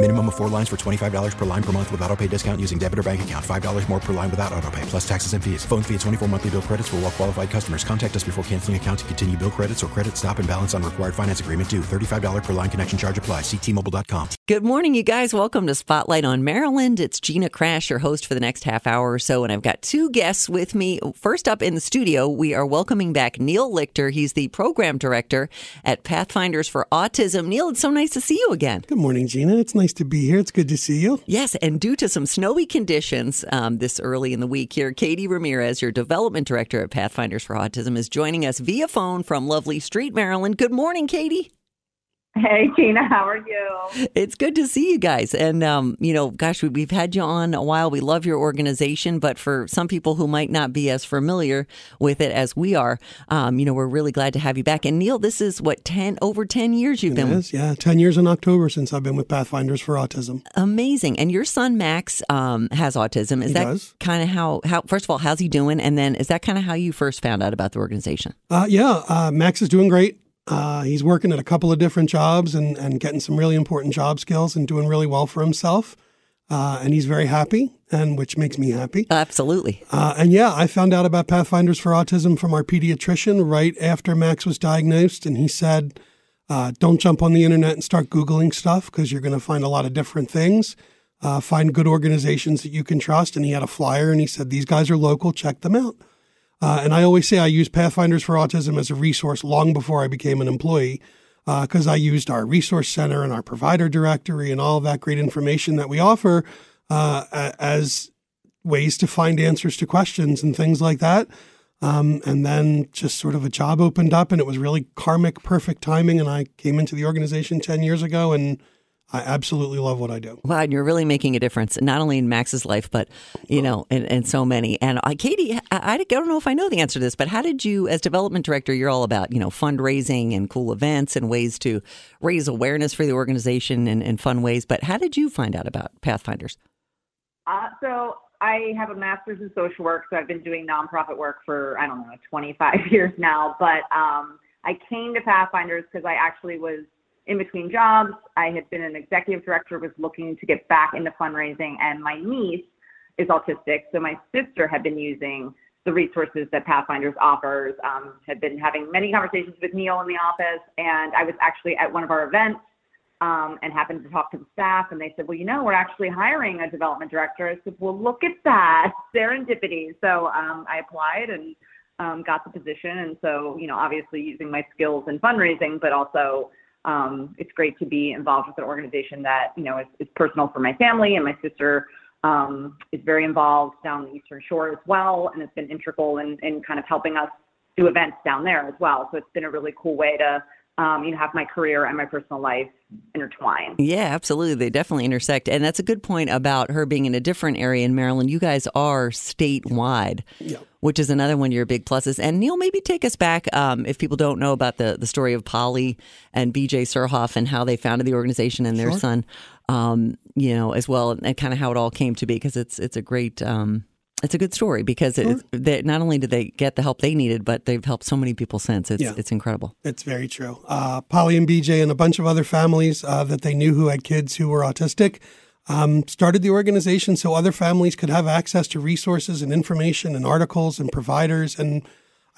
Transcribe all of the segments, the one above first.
Minimum of four lines for $25 per line per month with auto pay discount using debit or bank account. $5 more per line without auto pay, plus taxes and fees. Phone fee at 24 monthly bill credits for all well qualified customers. Contact us before canceling account to continue bill credits or credit stop and balance on required finance agreement due. $35 per line connection charge apply. Ctmobile.com. Good morning, you guys. Welcome to Spotlight on Maryland. It's Gina Crash, your host for the next half hour or so, and I've got two guests with me. First up in the studio, we are welcoming back Neil Lichter. He's the program director at Pathfinders for Autism. Neil, it's so nice to see you again. Good morning, Gina. It's nice to be here. It's good to see you. Yes, and due to some snowy conditions um, this early in the week here, Katie Ramirez, your development director at Pathfinders for Autism, is joining us via phone from lovely Street, Maryland. Good morning, Katie. Hey, Gina, how are you? It's good to see you guys. And, um, you know, gosh, we, we've had you on a while. We love your organization, but for some people who might not be as familiar with it as we are, um, you know, we're really glad to have you back. And Neil, this is what, 10, over 10 years you've It been is, yeah. 10 years in October since I've been with Pathfinders for Autism. Amazing. And your son, Max, um, has autism. Is He that kind of how, how, first of all, how's he doing? And then is that kind of how you first found out about the organization? Uh, yeah, uh, Max is doing great. Uh, he's working at a couple of different jobs and, and getting some really important job skills and doing really well for himself. Uh, and he's very happy, and which makes me happy. Absolutely. Uh, and yeah, I found out about Pathfinders for Autism from our pediatrician right after Max was diagnosed, and he said, uh, "Don't jump on the internet and start googling stuff because you're going to find a lot of different things. Uh, find good organizations that you can trust." And he had a flyer, and he said, "These guys are local. Check them out." Uh, and I always say I use Pathfinders for Autism as a resource long before I became an employee because I used our resource center and our provider directory and all that great information that we offer uh, as ways to find answers to questions and things like that. Um, and then just sort of a job opened up, and it was really karmic, perfect timing. And I came into the organization 10 years ago, and I absolutely love what I do. Wow, and you're really making a difference, not only in Max's life, but you know, and, and so many. And uh, Katie, I, I don't know if I know the answer to this, but how did you, as development director, you're all about you know fundraising and cool events and ways to raise awareness for the organization in, in fun ways. But how did you find out about Pathfinders? Uh, so I have a master's in social work, so I've been doing nonprofit work for I don't know 25 years now. But um, I came to Pathfinders because I actually was in between jobs. I had been an executive director, was looking to get back into fundraising, and my niece is autistic, so my sister had been using the resources that Pathfinders offers. Um, had been having many conversations with Neil in the office, and I was actually at one of our events um, and happened to talk to the staff, and they said, "Well, you know, we're actually hiring a development director." I said, "Well, look at that serendipity." So um, I applied and um, got the position, and so you know, obviously using my skills in fundraising, but also um, it's great to be involved with an organization that you know is, is personal for my family, and my sister um, is very involved down the Eastern Shore as well, and it's been integral in, in kind of helping us do events down there as well. So it's been a really cool way to um, you know have my career and my personal life intertwine. Yeah, absolutely. They definitely intersect. And that's a good point about her being in a different area in Maryland. You guys are statewide, which is another one of your big pluses. And Neil, maybe take us back um, if people don't know about the, the story of Polly and BJ Surhoff and how they founded the organization and their Sure. son, um, you know, as well, and kind of how it all came to be because it's, it's a great. Um, it's a good story because it, they, not only did they get the help they needed, but they've helped so many people since. It's Yeah. it's incredible. It's very true. Uh, Polly and BJ and a bunch of other families uh, that they knew who had kids who were autistic um, started the organization so other families could have access to resources and information and articles and providers and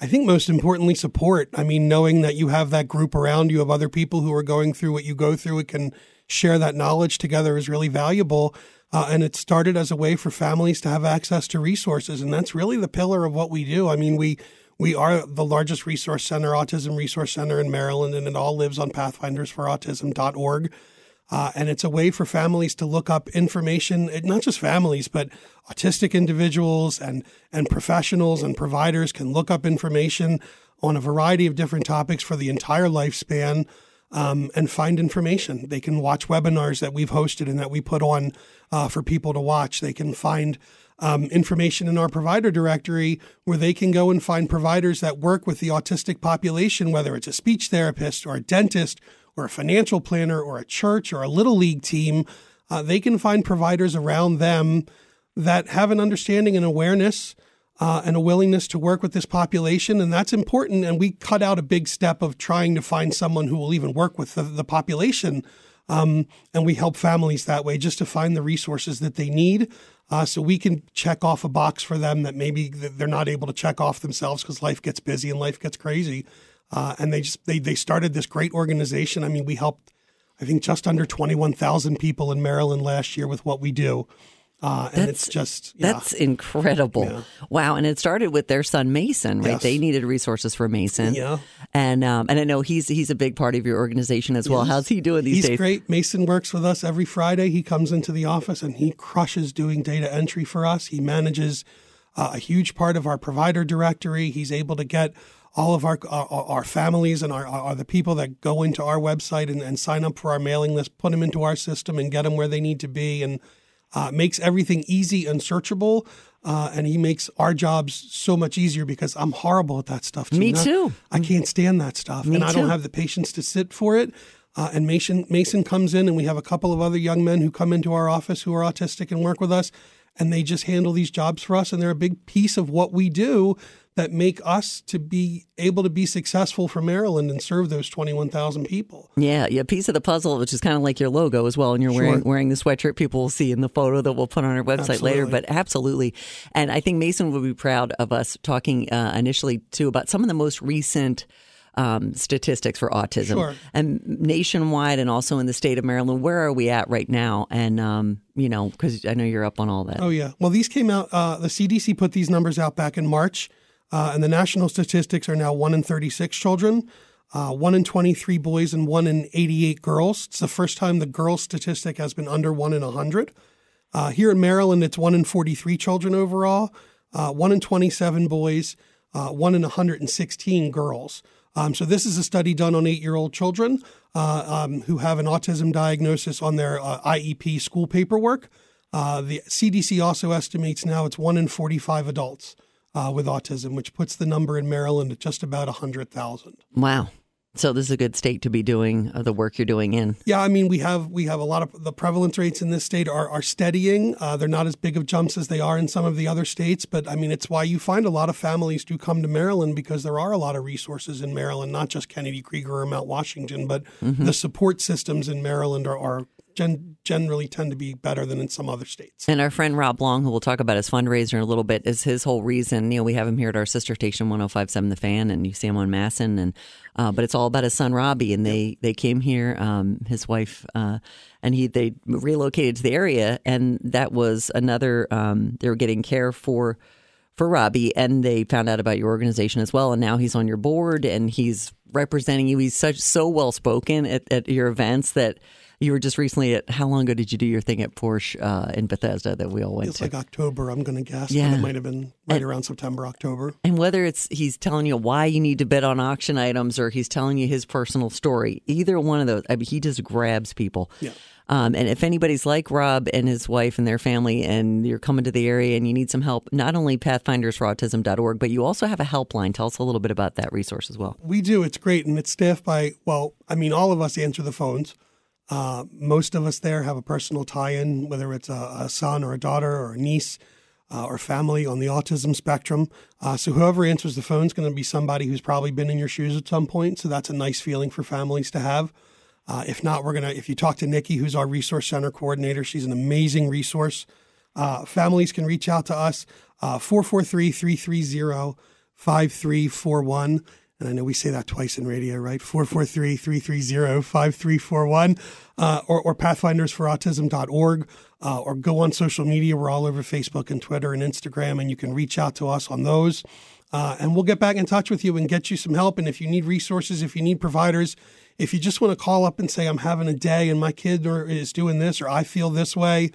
I think most importantly support. I mean, knowing that you have that group around you of other people who are going through what you go through, it can share that knowledge together is really valuable. Uh, and it started as a way for families to have access to resources, and that's really the pillar of what we do. I mean, we We are the largest resource center, autism resource center in Maryland, and it all lives on pathfindersforautism.org. Uh, and it's a way for families to look up information, not just families, but autistic individuals and, and professionals and providers can look up information on a variety of different topics for the entire lifespan um, and find information. They can watch webinars that we've hosted and that we put on uh, for people to watch. They can find um, information in our provider directory where they can go and find providers that work with the autistic population, whether it's a speech therapist or a dentist or a financial planner or a church or a little league team. Uh, they can find providers around them that have an understanding and awareness uh, and a willingness to work with this population. And that's important. And we cut out a big step of trying to find someone who will even work with the, the population. Um, and we help families that way just to find the resources that they need uh, so we can check off a box for them that maybe they're not able to check off themselves because life gets busy and life gets crazy. Uh, and they just they they started this great organization. I mean, we helped I think just under twenty one thousand people in Maryland last year with what we do. Uh, and that's, it's just yeah. that's incredible. Yeah. Wow! And it started with their son Mason, right? Yes. They needed resources for Mason. Yeah. And um, and I know he's he's a big part of your organization as well. Yes. How's he doing these He's days? He's great. Mason works with us every Friday. He comes into the office and he crushes doing data entry for us. He manages uh, a huge part of our provider directory. He's able to get all of our our, our families and our, the people that go into our website and, and sign up for our mailing list, put them into our system and get them where they need to be and uh, makes everything easy and searchable. Uh, and he makes our jobs so much easier because I'm horrible at that stuff. Me Gina. too. I can't stand that stuff, Me and I don't have the patience to sit for it. Uh, and Mason Mason comes in, and we have a couple of other young men who come into our office who are autistic and work with us, and they just handle these jobs for us, and they're a big piece of what we do that make us to be able to be successful for Maryland and serve those 21,000 people. Yeah, yeah, piece of the puzzle, which is kind of like your logo as well. And you're Sure. wearing wearing the sweatshirt people will see in the photo that we'll put on our website later. But absolutely, and I think Mason would be proud of us talking uh, initially too about some of the most recent. Um, statistics for autism Sure. and nationwide and also in the state of Maryland. Where are we at right now? And, um, you know, because I know you're up on all that. Oh yeah. Well, these came out. Uh, the CDC put these numbers out back in March, uh, and the national statistics are now one in 36 children, uh, one in 23 boys, and one in 88 girls. It's the first time the girl statistic has been under one in 100. Uh, here in Maryland, it's one in 43 children overall, uh, one in 27 boys, uh, one in 116 girls. Um, so this is a study done on eight-year-old children uh, um, who have an autism diagnosis on their uh, IEP school paperwork. Uh, the CDC also estimates now it's one in 45 adults uh, with autism, which puts the number in Maryland at just about 100,000. Wow. So this is a good state to be doing uh, the work you're doing in. Yeah, I mean we have we have a lot of the prevalence rates in this state are are steadying. Uh, they're not as big of jumps as they are in some of the other states, but I mean it's why you find a lot of families do come to Maryland because there are a lot of resources in Maryland, not just Kennedy Krieger or Mount Washington, but the support systems in Maryland are, are gen- generally tend to be better than in some other states. And our friend Rob Long, who we'll talk about his fundraiser in a little bit, is his whole reason. You know, we have him here at our sister station, 1057 The Fan, and you see him on Masson. And uh, but it's all about his son Robbie, and they they came here, um, his wife, uh, and he they relocated to the area, and that was another. Um, they were getting care for for Robbie, and they found out about your organization as well, and now he's on your board, and he's representing you. He's such so well spoken at, at your events that. You were just recently at how long ago did you do your thing at Porsche uh, in Bethesda that we all went It's to? like October, I'm going to guess, Yeah. but it might have been right around September, October. And whether it's he's telling you why you need to bid on auction items or he's telling you his personal story, either one of those, I mean, he just grabs people. Yeah. Um, and if anybody's like Rob and his wife and their family, and you're coming to the area and you need some help, not only pathfindersforautism.org, but you also have a helpline. Tell us a little bit about that resource as well. We do. It's great. And it's staffed by, well, I mean, all of us answer the phones. Uh, most of us there have a personal tie in, whether it's a, a son or a daughter or a niece uh, or family on the autism spectrum. Uh, so whoever answers the phone is going to be somebody who's probably been in your shoes at some point. So that's a nice feeling for families to have. Uh, if not, we're going to, if you talk to Nikki, who's our resource center coordinator, she's an amazing resource. Uh, families can reach out to us, uh, 443 330 5341. And I know we say that twice in radio, right? 443 330 5341. Uh, Or, or pathfindersforautism.org. Uh, or go on social media. We're all over Facebook and Twitter and Instagram, and you can reach out to us on those. Uh, and we'll get back in touch with you and get you some help. And if you need resources, if you need providers, if you just want to call up and say, I'm having a day and my kid or, is doing this or I feel this way,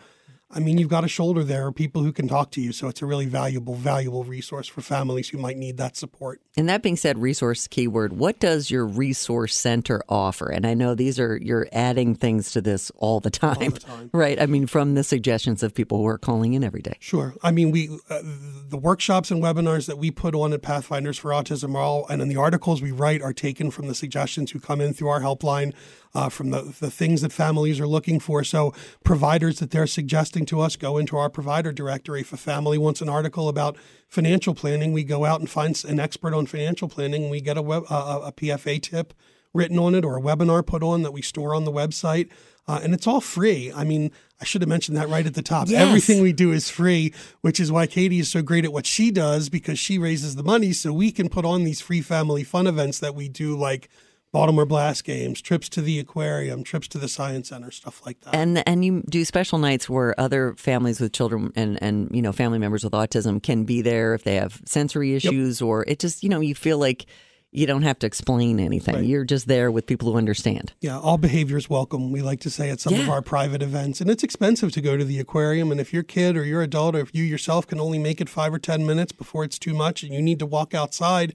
I mean, you've got a shoulder there, people who can talk to you. So it's a really valuable, valuable resource for families who might need that support. And that being said, resource keyword, what does your resource center offer? And I know these are, you're adding things to this all the time, all the time. right? I mean, from the suggestions of people who are calling in every day. Sure. I mean, we, uh, the workshops and webinars that we put on at Pathfinders for Autism are all, and in the articles we write are taken from the suggestions who come in through our helpline uh, from the, the things that families are looking for. So, providers that they're suggesting to us go into our provider directory. If a family wants an article about financial planning, we go out and find an expert on financial planning. We get a, web, uh, a PFA tip written on it or a webinar put on that we store on the website. Uh, and it's all free. I mean, I should have mentioned that right at the top. Yes. Everything we do is free, which is why Katie is so great at what she does because she raises the money so we can put on these free family fun events that we do, like Baltimore Blast games, trips to the aquarium, trips to the science center, stuff like that. And and you do special nights where other families with children and and you know family members with autism can be there if they have sensory issues yep. or it just you know you feel like you don't have to explain anything. Right. You're just there with people who understand. Yeah, all behaviors welcome. We like to say at some yeah. of our private events, and it's expensive to go to the aquarium. And if your kid or your adult or if you yourself can only make it five or ten minutes before it's too much, and you need to walk outside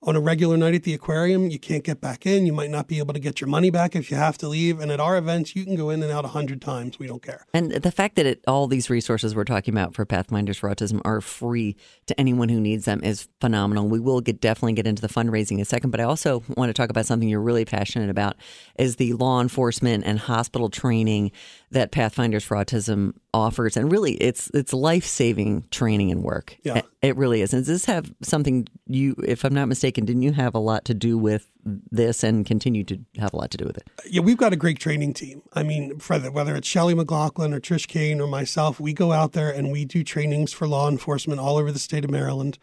on a regular night at the aquarium, you can't get back in. You might not be able to get your money back if you have to leave. And at our events, you can go in and out a hundred times. We don't care. And the fact that it, all these resources we're talking about for Pathfinders for Autism are free to anyone who needs them is phenomenal. We will get definitely get into the fundraising in a second, but I also want to talk about something you're really passionate about is the law enforcement and hospital training that Pathfinders for Autism offers, and really, it's it's life saving training and work. Yeah, it really is. And does this have something you, if I'm not mistaken, didn't you have a lot to do with this, and continue to have a lot to do with it? Yeah, we've got a great training team. I mean, whether it's Shelly McLaughlin or Trish Kane or myself, we go out there and we do trainings for law enforcement all over the state of Maryland,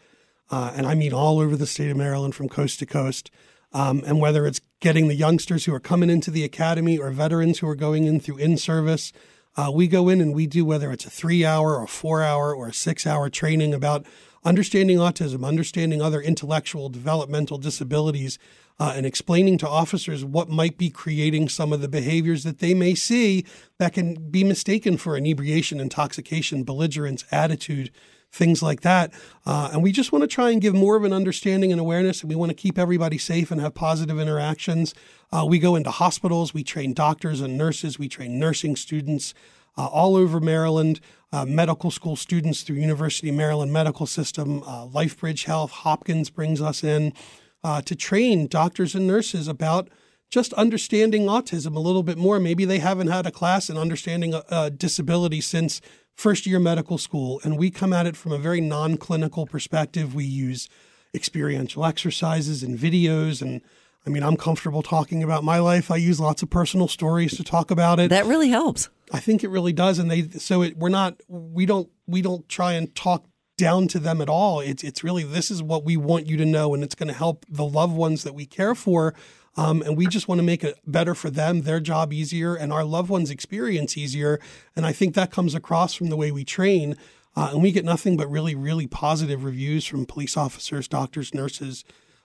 uh, and I mean all over the state of Maryland from coast to coast. Um, and whether it's getting the youngsters who are coming into the academy or veterans who are going in through in service, uh, we go in and we do whether it's a three hour or four hour or a six hour training about understanding autism, understanding other intellectual developmental disabilities, uh, and explaining to officers what might be creating some of the behaviors that they may see that can be mistaken for inebriation, intoxication, belligerence, attitude, things like that. Uh, and we just want to try and give more of an understanding and awareness. And we want to keep everybody safe and have positive interactions. Uh, we go into hospitals, we train doctors and nurses, we train nursing students uh, all over Maryland, uh, medical school students through University of Maryland Medical System, uh, LifeBridge Health, Hopkins brings us in uh, to train doctors and nurses about just understanding autism a little bit more. Maybe they haven't had a class in understanding a, a disability since first year medical school, and we come at it from a very non clinical perspective. We use experiential exercises and videos and I mean, I'm comfortable talking about my life. I use lots of personal stories to talk about it. That really helps. I think it really does, and they so it, we're not we don't we don't try and talk down to them at all. It's it's really this is what we want you to know, and it's going to help the loved ones that we care for um, and we just want to make it better for them, their job easier, and our loved ones' experience easier. And I think that comes across from the way we train. Uh, and we get nothing but really, really positive reviews from police officers, doctors, nurses,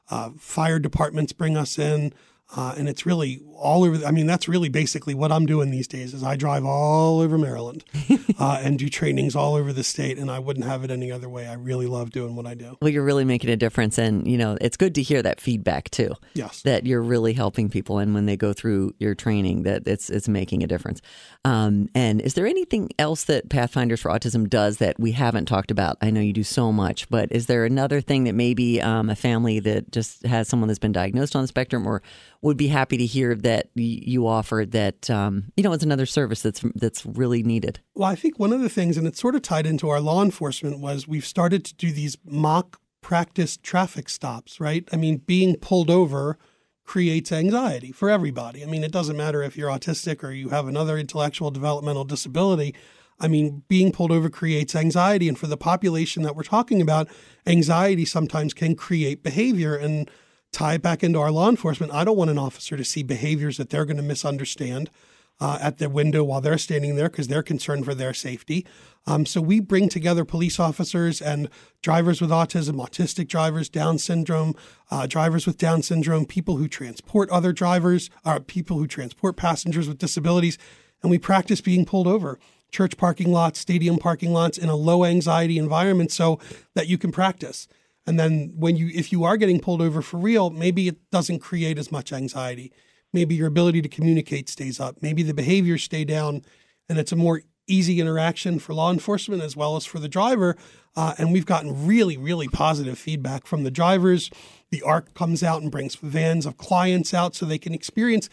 uh, fire departments bring us in. Uh, and it's really all over. I mean, that's really basically what I'm doing these days. Is I drive all over Maryland uh, and do trainings all over the state, and I wouldn't have it any other way. I really love doing what I do. Well, you're really making a difference, and you know, it's good to hear that feedback too. Yes, that you're really helping people, and when they go through your training, that it's it's making a difference. Um, and is there anything else that Pathfinders for Autism does that we haven't talked about? I know you do so much, but is there another thing that maybe um, a family that just has someone that's been diagnosed on the spectrum or would be happy to hear that you offer that um, you know it's another service that's that's really needed. Well, I think one of the things, and it's sort of tied into our law enforcement, was we've started to do these mock practice traffic stops. Right? I mean, being pulled over creates anxiety for everybody. I mean, it doesn't matter if you're autistic or you have another intellectual developmental disability. I mean, being pulled over creates anxiety. And for the population that we're talking about, anxiety sometimes can create behavior. And tie back into our law enforcement. I don't want an officer to see behaviors that they're going to misunderstand. uh, at the window while they're standing there because they're concerned for their safety. Um, so we bring together police officers and drivers with autism, autistic drivers, Down syndrome, uh, drivers with Down syndrome, people who transport other drivers, uh, people who transport passengers with disabilities, and we practice being pulled over. Church parking lots, stadium parking lots in a low anxiety environment so that you can practice. And then when you if you are getting pulled over for real, maybe it doesn't create as much anxiety maybe your ability to communicate stays up, maybe the behaviors stay down, and it's a more easy interaction for law enforcement as well as for the driver. Uh, and we've gotten really, really positive feedback from the drivers. The ARC comes out and brings vans of clients out so they can experience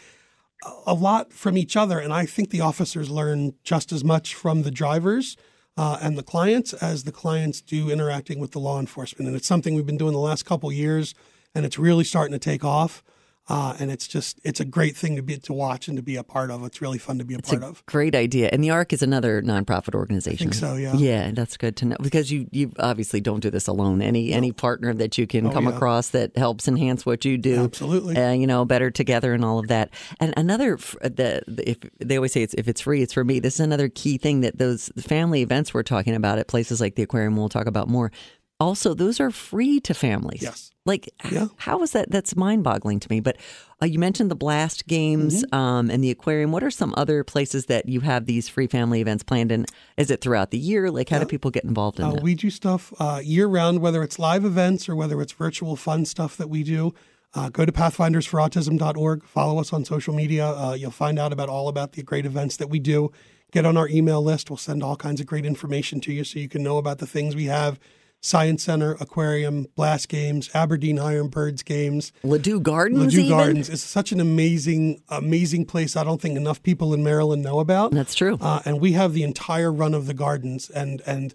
a lot from each other. And I think the officers learn just as much from the drivers uh, and the clients as the clients do interacting with the law enforcement. And it's something we've been doing the last couple years, and it's really starting to take off. Uh, and it's just it's a great thing to be to watch and to be a part of. It's really fun to be a it's part a of. Great idea. And the ARC is another nonprofit organization. I think so, yeah. Yeah, that's good to know because you you obviously don't do this alone. Any no. any partner that you can oh, come yeah. across that helps enhance what you do, absolutely. Uh, you know, better together and all of that. And another the, the if they always say it's if it's free, it's for me. This is another key thing that those family events we're talking about at places like the aquarium. We'll talk about more. Also, those are free to families. Yes. Like, yeah. how is that? That's mind boggling to me. But uh, you mentioned the blast games mm-hmm. um, and the aquarium. What are some other places that you have these free family events planned? And is it throughout the year? Like, how yeah. do people get involved in uh, that? We do stuff uh, year round, whether it's live events or whether it's virtual fun stuff that we do. Uh, go to pathfindersforautism.org. Follow us on social media. Uh, you'll find out about all about the great events that we do. Get on our email list. We'll send all kinds of great information to you so you can know about the things we have Science Center, Aquarium, Blast Games, Aberdeen Iron Birds games. Ladew Gardens. Ladew even? Gardens is such an amazing, amazing place. I don't think enough people in Maryland know about. That's true. Uh, and we have the entire run of the gardens, and and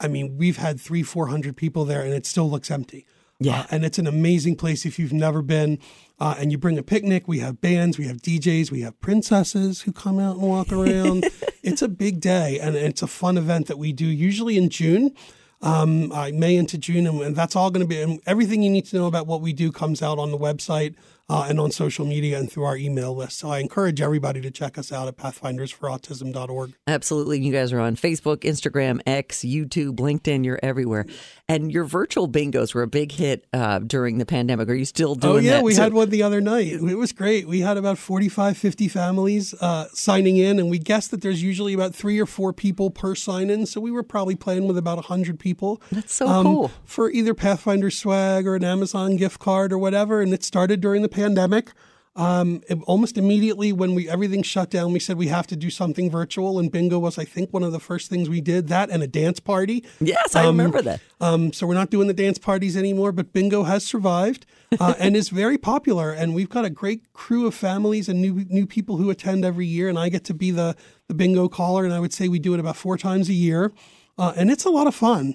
I mean we've had three, four hundred people there, and it still looks empty. Yeah, uh, and it's an amazing place if you've never been. Uh, and you bring a picnic. We have bands, we have DJs, we have princesses who come out and walk around. it's a big day, and it's a fun event that we do usually in June um, uh, May into June, and, and that's all going to be. And everything you need to know about what we do comes out on the website uh, and on social media and through our email list. So I encourage everybody to check us out at pathfindersforautism.org. Absolutely. You guys are on Facebook, Instagram, X, YouTube, LinkedIn. You're everywhere. And your virtual bingos were a big hit uh, during the pandemic. Are you still doing Oh, yeah. that? We So- had one the other night. It was great. We had about 45, 50 families uh, signing in, and we guessed that there's usually about three or four people per sign in. So we were probably playing with about 100 people. That's so um, cool. For either Pathfinder swag or an Amazon gift card or whatever. And it started during the pandemic. Um, it- almost immediately when we everything shut down, we said we have to do something virtual, and bingo was, I think, one of the first things we did. That and a dance party. Yes, I Um, remember that. Um, so we're not doing the dance parties anymore, but bingo has survived uh, and is very popular. And we've got a great crew of families and new new people who attend every year. And I get to be the the bingo caller, and I would say we do it about four times a year, uh, and it's a lot of fun.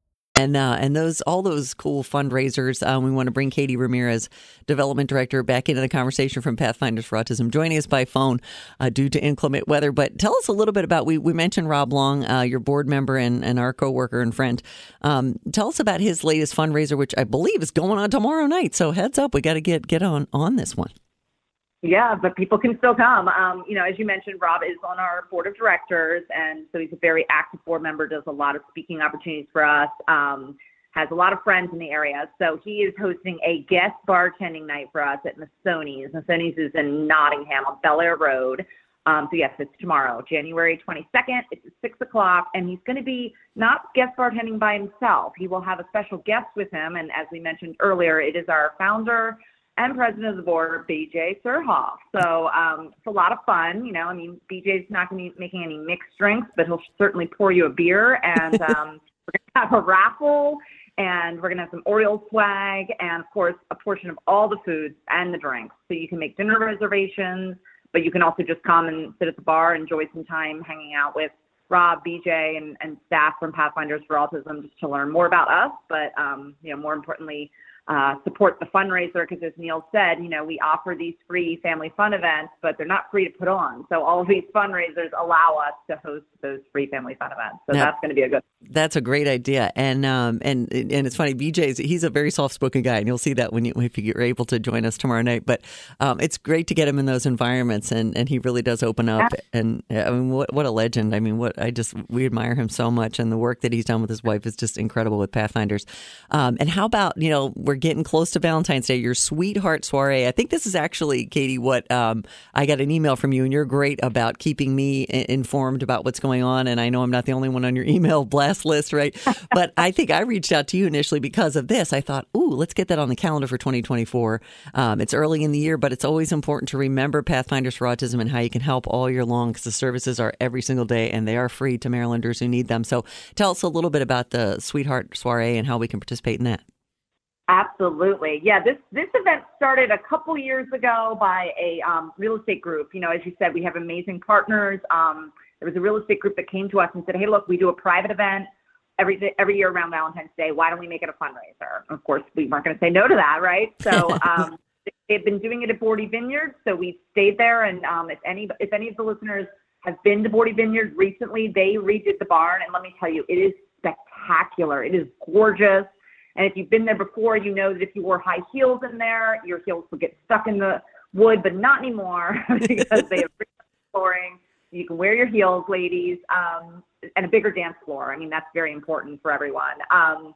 And uh, and those all those cool fundraisers. Um, we want to bring Katie Ramirez, development director, back into the conversation from Pathfinders for Autism, joining us by phone uh, due to inclement weather. But tell us a little bit about we we mentioned Rob Long, uh, your board member and, and our coworker and friend. Um, tell us about his latest fundraiser, which I believe is going on tomorrow night. So heads up, we got to get get on on this one. Yeah, but people can still come. Um, you know, as you mentioned, Rob is on our board of directors, and so he's a very active board member. Does a lot of speaking opportunities for us. Um, has a lot of friends in the area, so he is hosting a guest bartending night for us at Masoni's. Masoni's is in Nottingham on Bel Air Road. Um, so yes, it's tomorrow, January 22nd. It's six o'clock, and he's going to be not guest bartending by himself. He will have a special guest with him, and as we mentioned earlier, it is our founder and president of the board, BJ Surhoff. So um, it's a lot of fun. You know, I mean, BJ's not going to be making any mixed drinks, but he'll certainly pour you a beer. And um, we're going to have a raffle, and we're going to have some Orioles swag, and of course, a portion of all the foods and the drinks. So you can make dinner reservations, but you can also just come and sit at the bar, enjoy some time hanging out with Rob, BJ, and, and staff from Pathfinders for Autism just to learn more about us, but um, you know, more importantly, uh, support the fundraiser because as Neil said, you know, we offer these free family fun events, but they're not free to put on. So all of these fundraisers allow us to host those free family fun events. So now, that's going to be a good. That's a great idea, and um, and and it's funny. BJ's he's a very soft spoken guy, and you'll see that when you if you're able to join us tomorrow night. But um, it's great to get him in those environments, and, and he really does open up. And I mean, what what a legend! I mean, what I just we admire him so much, and the work that he's done with his wife is just incredible with Pathfinders. Um, and how about you know we're getting close to Valentine's Day, your sweetheart soiree. I think this is actually Katie what um, I got an email from you, and you're great about keeping me informed about what's going on and I know I'm not the only one on your email blast list, right? but I think I reached out to you initially because of this. I thought, ooh, let's get that on the calendar for 2024. Um, it's early in the year, but it's always important to remember Pathfinders for Autism and how you can help all year long because the services are every single day and they are free to Marylanders who need them. So tell us a little bit about the Sweetheart Soiree and how we can participate in that. Absolutely. Yeah, this this event started a couple years ago by a um, real estate group. You know, as you said, we have amazing partners. Um, there was a real estate group that came to us and said, "Hey, look, we do a private event every every year around Valentine's Day. Why don't we make it a fundraiser?" Of course, we weren't going to say no to that, right? So um, they've been doing it at Boordy Vineyard, so we stayed there. And um, if any if any of the listeners have been to Boordy Vineyard recently, they redid the barn, and let me tell you, it is spectacular. It is gorgeous. And if you've been there before, you know that if you wore high heels in there, your heels would get stuck in the wood, but not anymore because they have flooring. You can wear your heels, ladies, um, and a bigger dance floor. I mean, that's very important for everyone. Um,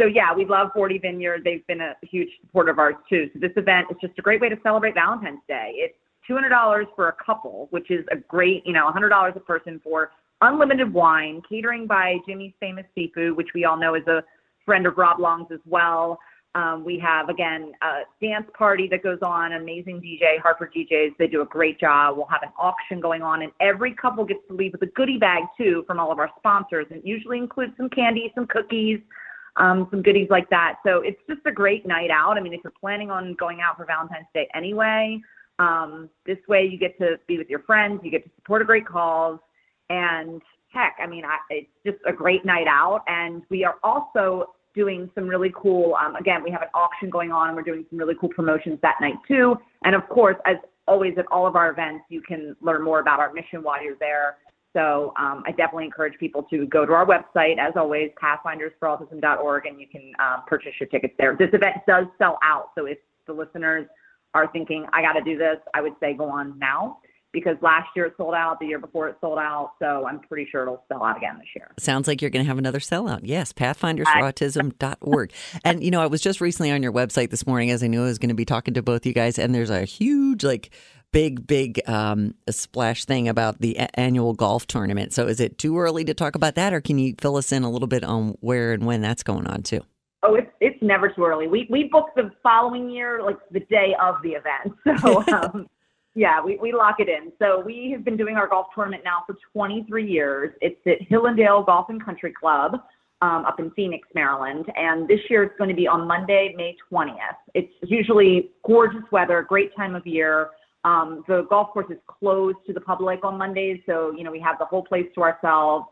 so yeah, we love Boordy Vineyard. They've been a huge supporter of ours too. So this event is just a great way to celebrate Valentine's Day. It's $200 for a couple, which is a great, you know, $100 a person for unlimited wine, catering by Jimmy's Famous Seafood, which we all know is a friend of Rob Long's as well. Um, we have again a dance party that goes on. Amazing DJ, Harper DJs. They do a great job. We'll have an auction going on, and every couple gets to leave with a goodie bag too from all of our sponsors. And usually includes some candy, some cookies, um, some goodies like that. So it's just a great night out. I mean, if you're planning on going out for Valentine's Day anyway, um, this way you get to be with your friends, you get to support a great cause, and heck, I mean, I, it's just a great night out. And we are also doing some really cool, um, again, we have an auction going on and we're doing some really cool promotions that night too. And of course, as always at all of our events, you can learn more about our mission while you're there. So um, I definitely encourage people to go to our website, as always, pathfindersforautism.org, and you can uh, purchase your tickets there. This event does sell out, so if the listeners are thinking, I got to do this, I would say go on now because last year it sold out, the year before it sold out. So I'm pretty sure it'll sell out again this year. Sounds like you're going to have another sellout. Yes, pathfindersforautism.org. and, you know, I was just recently on your website this morning as I knew I was going to be talking to both you guys, and there's a huge, like, big, big um, splash thing about the a- annual golf tournament. So is it too early to talk about that, or can you fill us in a little bit on where and when that's going on too? Oh, it's it's never too early. We we booked the following year, like the day of the event. So um, yeah, we, we lock it in. So we have been doing our golf tournament now for 23 years. It's at Hillendale Golf and Country Club um, up in Phoenix, Maryland. And this year it's going to be on Monday, May 20th. It's usually gorgeous weather, great time of year. Um, the golf course is closed to the public on Mondays. So, you know, we have the whole place to ourselves.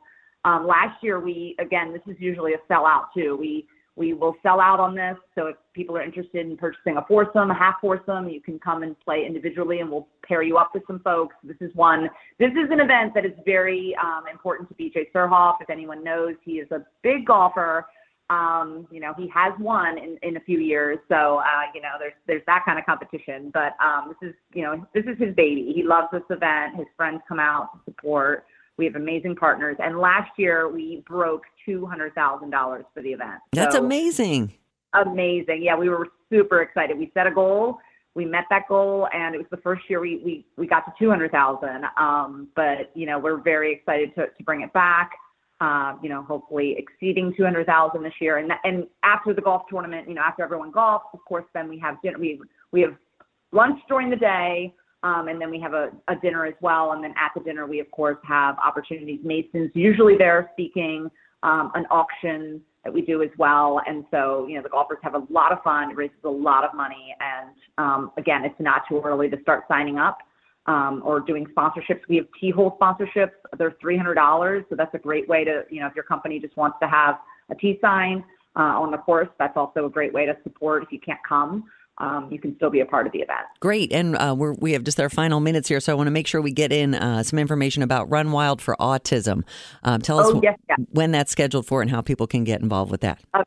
Um, last year, we again, this is usually a sellout too. We we will sell out on this. So if people are interested in purchasing a foursome, a half foursome, you can come and play individually, and we'll pair you up with some folks. This is one. This is an event that is very um, important to BJ Surhoff. If anyone knows, he is a big golfer. Um, you know, he has won in, in a few years, so uh, you know, there's there's that kind of competition. But um, this is, you know, this is his baby. He loves this event. His friends come out to support. We have amazing partners, and last year we broke two hundred thousand dollars for the event. That's So, amazing. amazing. Yeah, we were super excited. We set a goal. We met that goal, and it was the first year we we we got to two hundred thousand. Um, but you know, we're very excited to to bring it back. Uh, you know, hopefully exceeding two hundred thousand this year. And and after the golf tournament, you know, after everyone golfs, of course, then we have dinner. We we have lunch during the day. Um, and then we have a, a dinner as well. And then at the dinner, we of course have opportunities. Masons usually there speaking, um, an auction that we do as well. And so, you know, the golfers have a lot of fun. It raises a lot of money. And um, again, it's not too early to start signing up um, or doing sponsorships. We have T hole sponsorships. They're $300. So that's a great way to, you know, if your company just wants to have a T sign uh, on the course, that's also a great way to support if you can't come. Um, you can still be a part of the event. Great. And uh, we're, we have just our final minutes here, so I want to make sure we get in uh, some information about Run Wild for Autism. Um, tell us Oh, yes, yes. when that's scheduled for and how people can get involved with that. Uh,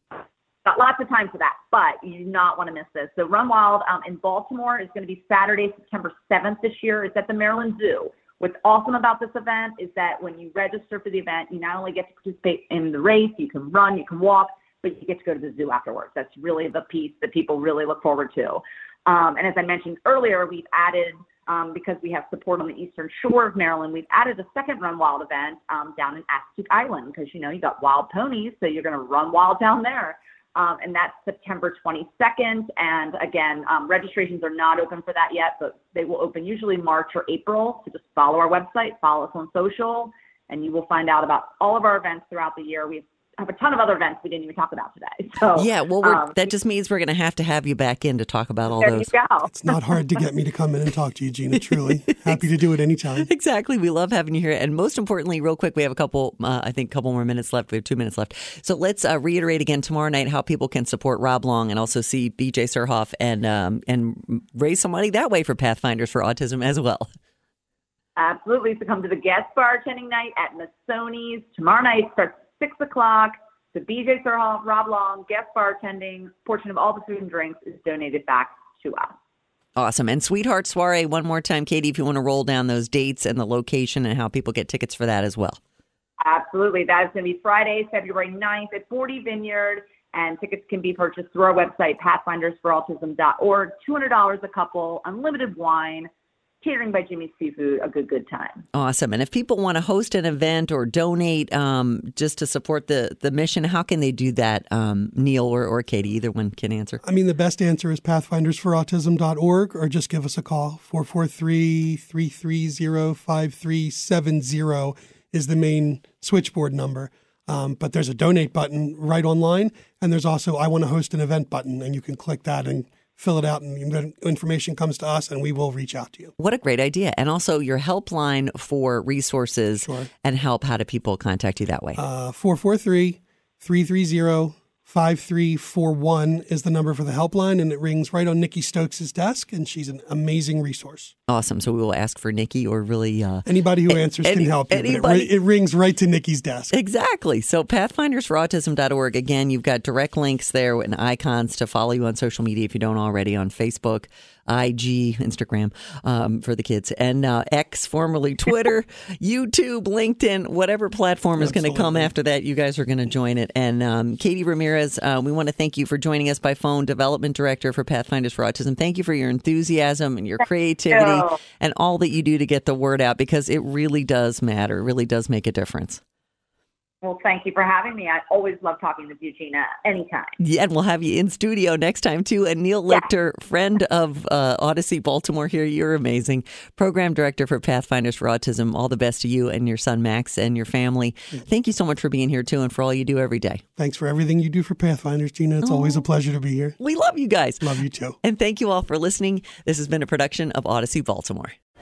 got lots of time for that, but you do not want to miss this. So Run Wild um, in Baltimore is going to be Saturday, September 7th this year. It's at the Maryland Zoo. What's awesome about this event is that when you register for the event, you not only get to participate in the race, you can run, you can walk, but you get to go to the zoo afterwards. That's really the piece that people really look forward to. Um, and as I mentioned earlier, we've added, um, because we have support on the eastern shore of Maryland, we've added a second Run Wild event um, down in Assateague Island because, you know, you got wild ponies, so you're going to run wild down there. Um, and that's September 22nd. And again, um, registrations are not open for that yet, but they will open usually March or April. So just follow our website, follow us on social, and you will find out about all of our events throughout the year. We have a ton of other events we didn't even talk about today. So Yeah, well, we're, um, that just means we're going to have to have you back in to talk about all there those. you go. It's not hard to get me to come in and talk to you, Gina. Truly happy to do it anytime. Exactly. We love having you here. And most importantly, real quick, we have a couple, uh, I think, a couple more minutes left. We have two minutes left. So let's uh, reiterate again tomorrow night how people can support Rob Long and also see BJ Surhoff and um, and raise some money that way for Pathfinders for Autism as well. Absolutely. So come to the guest bartending night at Missoni's. Tomorrow night starts at 6 o'clock. The BJ Surhoff, Rob Long, guest bartending. Portion of all the food and drinks is donated back to us. Awesome. And Sweetheart Soiree, one more time, Katie, if you want to roll down those dates and the location and how people get tickets for that as well. Absolutely. That is going to be Friday, February 9th at Boordy Vineyard. And tickets can be purchased through our website, pathfindersforautism.org. $200 a couple, unlimited wine, catering by Jimmy's Seafood, a good, good time. Awesome. And if people want to host an event or donate um, just to support the, the mission, how can they do that, um, Neil or, or Katie? Either one can answer. I mean, the best answer is pathfindersforautism.org or just give us a call. 443 330 5370 is the main switchboard number. Um, but there's a donate button right online, and there's also I want to host an event button, and you can click that and fill it out, and information comes to us, and we will reach out to you. What a great idea. And also your helpline for resources Sure. and help. How do people contact you that way? Uh, 443 330 5341 is the number for the helpline, and it rings right on Nikki Stokes' desk, and she's an amazing resource. awesome. So we will ask for Nikki or really. Uh, Anybody who answers any- can help you. but It, it rings right to Nikki's desk. Exactly. So pathfindersforautism.org. Again, you've got direct links there and icons to follow you on social media if you don't already on Facebook, IG, Instagram um, for the kids, and uh, X, formerly Twitter, YouTube, LinkedIn, whatever platform is going to come after that, you guys are going to join it. And um, Katie Ramirez, uh, we want to thank you for joining us by phone, Development Director for Pathfinders for Autism. Thank you for your enthusiasm and your creativity you. and all that you do to get the word out because it really does matter. It really does make a difference. Well, thank you for having me. I always love talking with you, Gina, anytime. Yeah, and we'll have you in studio next time too. And Neil Yeah. Lichter, friend of uh, Audacy Baltimore here. You're amazing. Program director for Pathfinders for Autism. All the best to you and your son Max and your family. Thank you so much for being here too and for all you do every day. Thanks for everything you do for Pathfinders, Gina. It's always a pleasure to be here. We love you guys. Love you too. And thank you all for listening. This has been a production of Audacy Baltimore.